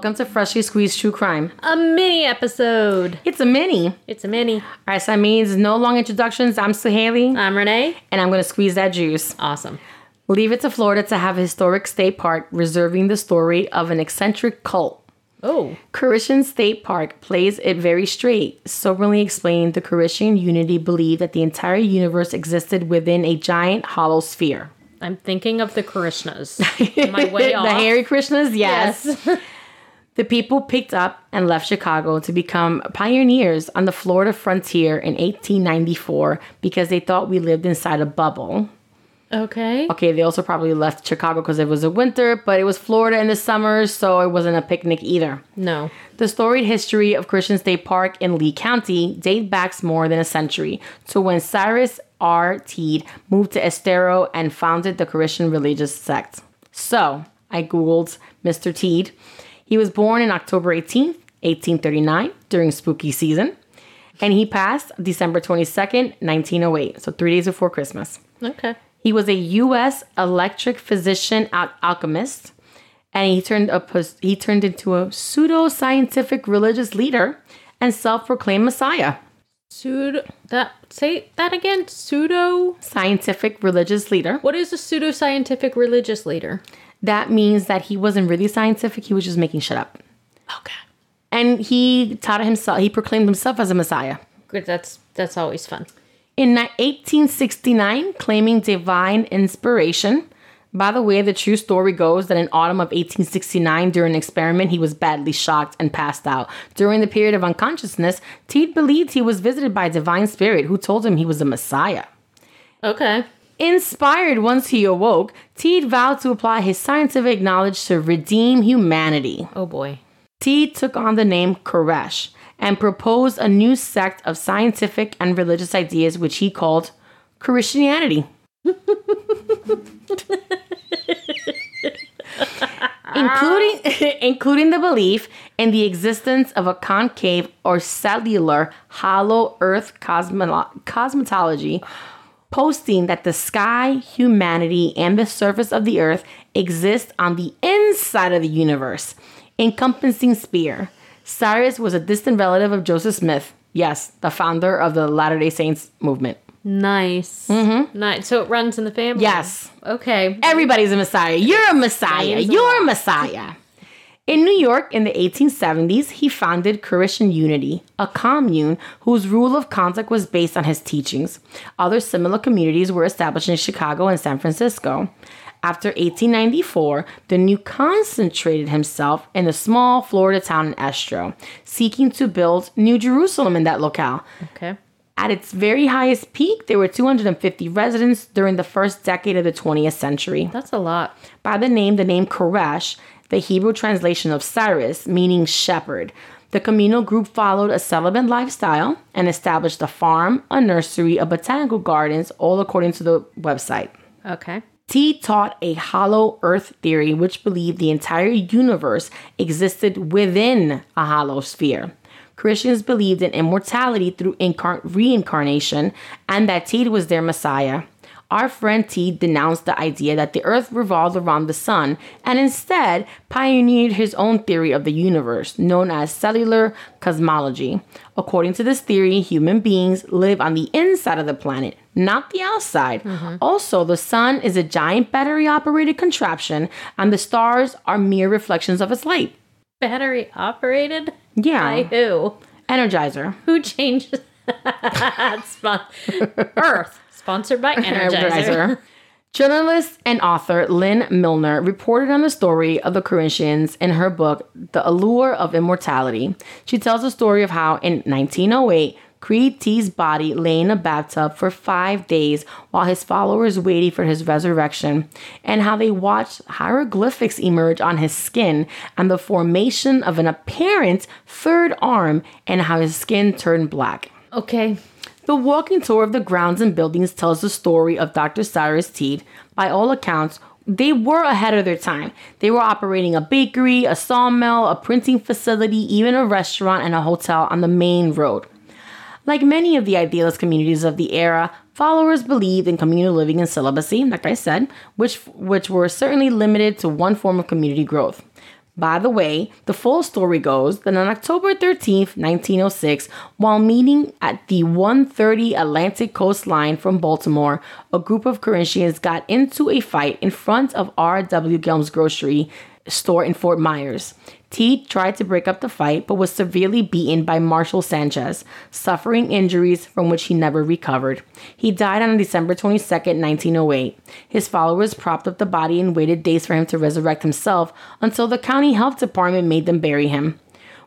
welcome to Freshly Squeezed True Crime. A mini episode. It's a mini. It's a mini. All right, so that means no long introductions. I'm Haley, I'm Renee. and I'm going to squeeze that juice. Awesome. Leave it to Florida to have a historic state park reserving the story of an eccentric cult. Oh, Koreshan State Park plays it very straight, soberly explained the Koreshan Unity believed that the entire universe existed within a giant hollow sphere. I'm thinking of the Krishnas. Am I way off? the Hare Krishnas, yes. Yes. The people picked up and left Chicago to become pioneers on the Florida frontier in 1894 because they thought we lived inside a bubble. okay. Okay, they also probably left Chicago because it was a winter, but it was Florida in the summer, so it wasn't a picnic either. No. The storied history of Koreshan State Park in Lee County dates back more than a century to when Cyrus R. Teed moved to Estero and founded the Koreshan religious sect. So, I googled Mr. Teed. He was born in October 18th, 1839, during spooky season, and he passed December 22nd, 1908, so three days before Christmas. Okay. He was a U.S. eclectic physician al- alchemist, and he turned a he turned into a pseudo scientific religious leader and self-proclaimed messiah. Pseudo. That say that again. Pseudo. Scientific religious leader. What is a pseudo scientific religious leader? That means that he wasn't really scientific; he was just making shit up. Okay. And he taught himself. He proclaimed himself as a messiah. Good. That's that's always fun. In 1869, claiming divine inspiration. By the way, the true story goes that in autumn of 1869, during an experiment, he was badly shocked and passed out. During the period of unconsciousness, Teed believed he was visited by a divine spirit who told him he was a messiah. Okay. Inspired once he awoke, Teed vowed to apply his scientific knowledge to redeem humanity. Oh boy. Teed took on the name Koresh and proposed a new sect of scientific and religious ideas, which he called Koreshanity. including, including the belief in the existence of a concave or cellular hollow earth cosmolo- cosmetology, posting that the sky, humanity, and the surface of the earth exist on the inside of the universe, encompassing sphere. Cyrus was a distant relative of Joseph Smith, yes, the founder of the Latter day Saints movement. Nice. Mm-hmm. Nice. So it runs in the family. Yes. Okay. Everybody's a messiah. You're a messiah. You're a messiah. In New York in the 1870s, he founded Koreshan Unity, a commune whose rule of conduct was based on his teachings. Other similar communities were established in Chicago and San Francisco. After 1894, the new concentrated himself in a small Florida town in Estero, seeking to build New Jerusalem in that locale. Okay. At its very highest peak, there were 250 residents during the first decade of the 20th century. That's a lot. By the name, the name Koresh, the Hebrew translation of Cyrus, meaning shepherd. The communal group followed a celibate lifestyle and established a farm, a nursery, a botanical gardens, all according to the website. Okay. T taught a hollow earth theory which believed the entire universe existed within a hollow sphere. Koreshans believed in immortality through incar- reincarnation and that Teed was their messiah. Our friend Teed denounced the idea that the earth revolved around the sun and instead pioneered his own theory of the universe, known as cellular cosmology. According to this theory, human beings live on the inside of the planet, not the outside. Mm-hmm. Also, the sun is a giant battery operated contraption, and the stars are mere reflections of its light. Battery operated. Yeah. By who? Energizer. Who changes? Spon- Earth. Sponsored by Energizer. Journalist and author Lyn Millner reported on the story of the Koreshans in her book, The Allure of Immortality. She tells the story of how in 1908, Creed T's body lay in a bathtub for five days while his followers waited for his resurrection, and how they watched hieroglyphics emerge on his skin and the formation of an apparent third arm, and how his skin turned black. Okay. The walking tour of the grounds and buildings tells the story of Dr. Cyrus Teed. By all accounts, they were ahead of their time. They were operating a bakery, a sawmill, a printing facility, even a restaurant and a hotel on the main road. Like many of the idealist communities of the era, followers believed in communal living and celibacy, like I said, which which were certainly limited to one form of community growth. By the way, the full story goes that on October 13th, 1906, while meeting at the 130 Atlantic coastline from Baltimore, a group of Koreshans got into a fight in front of R.W. Gelm's grocery store in Fort Myers. Teed tried to break up the fight but was severely beaten by Marshall Sanchez, suffering injuries from which he never recovered. He died on December 22, 1908. His followers propped up the body and waited days for him to resurrect himself until the county health department made them bury him.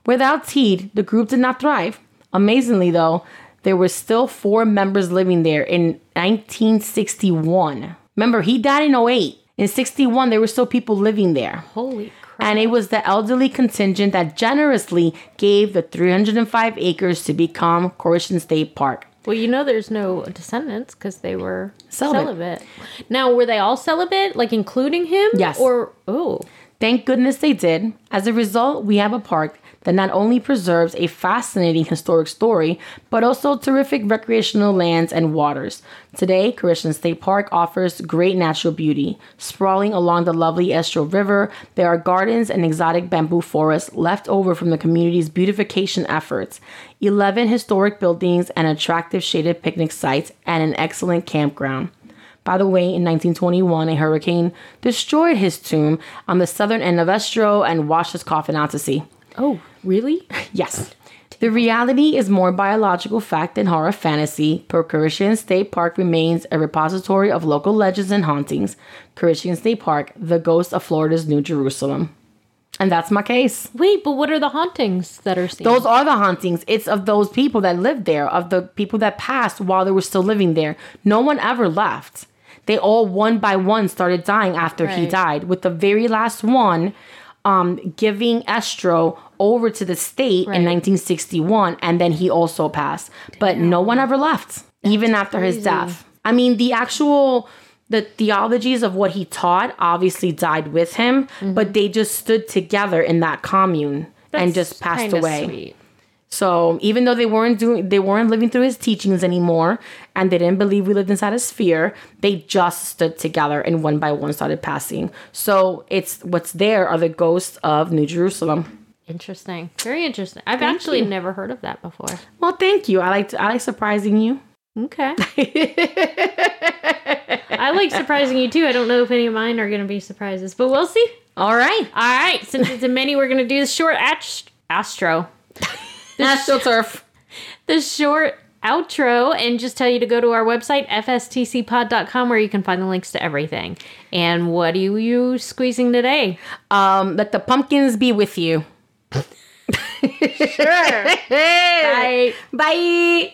Without Teed, the group did not thrive. Amazingly, though, there were still four members living there in 1961. Remember, he died in 08. In 61, there were still people living there. Holy crap. And it was the elderly contingent that generously gave the 305 acres to become Koreshan State Park. Well, you know, there's no descendants because they were Celibate. celibate. Now, were they all celibate, like including him? Yes. Or oh, Thank goodness they did. As a result, we have a park that not only preserves a fascinating historic story, but also terrific recreational lands and waters. Today, Koreshan State Park offers great natural beauty. Sprawling along the lovely Estero River, there are gardens and exotic bamboo forests left over from the community's beautification efforts, 11 historic buildings and attractive shaded picnic sites, and an excellent campground. By the way, in 1921, a hurricane destroyed his tomb on the southern end of Estero and washed his coffin out to sea. Oh, really? Yes. The reality is more biological fact than horror fantasy. Koreshan State Park remains a repository of local legends and hauntings. Koreshan State Park, the ghost of Florida's New Jerusalem. And that's my case. Wait, but what are the hauntings that are seen? Those are the hauntings. It's of those people that lived there, of the people that passed while they were still living there. No one ever left. They all one by one started dying after he died, with the very last one um, giving Estero over to the state in 1961, and then he also passed. But no one ever left, even after his death. I mean, the actual the theologies of what he taught obviously died with him, but they just stood together in that commune and just passed away. sweet. So even though they weren't doing, they weren't living through his teachings anymore, and they didn't believe we lived inside a sphere. They just stood together and one by one started passing. So it's what's there are the ghosts of New Jerusalem. Interesting. Very interesting. I've actually you. never heard of that before. Well, thank you. I like I like surprising you. Okay. I like surprising you too. I don't know if any of mine are going to be surprises, but we'll see. All right, All right. Since it's a mini, we're going to do the short ast- astro. astroturf. the short outro and just tell you to go to our website fstcpod.com where you can find the links to everything and what are you squeezing today Um, let the pumpkins be with you. sure bye Bye.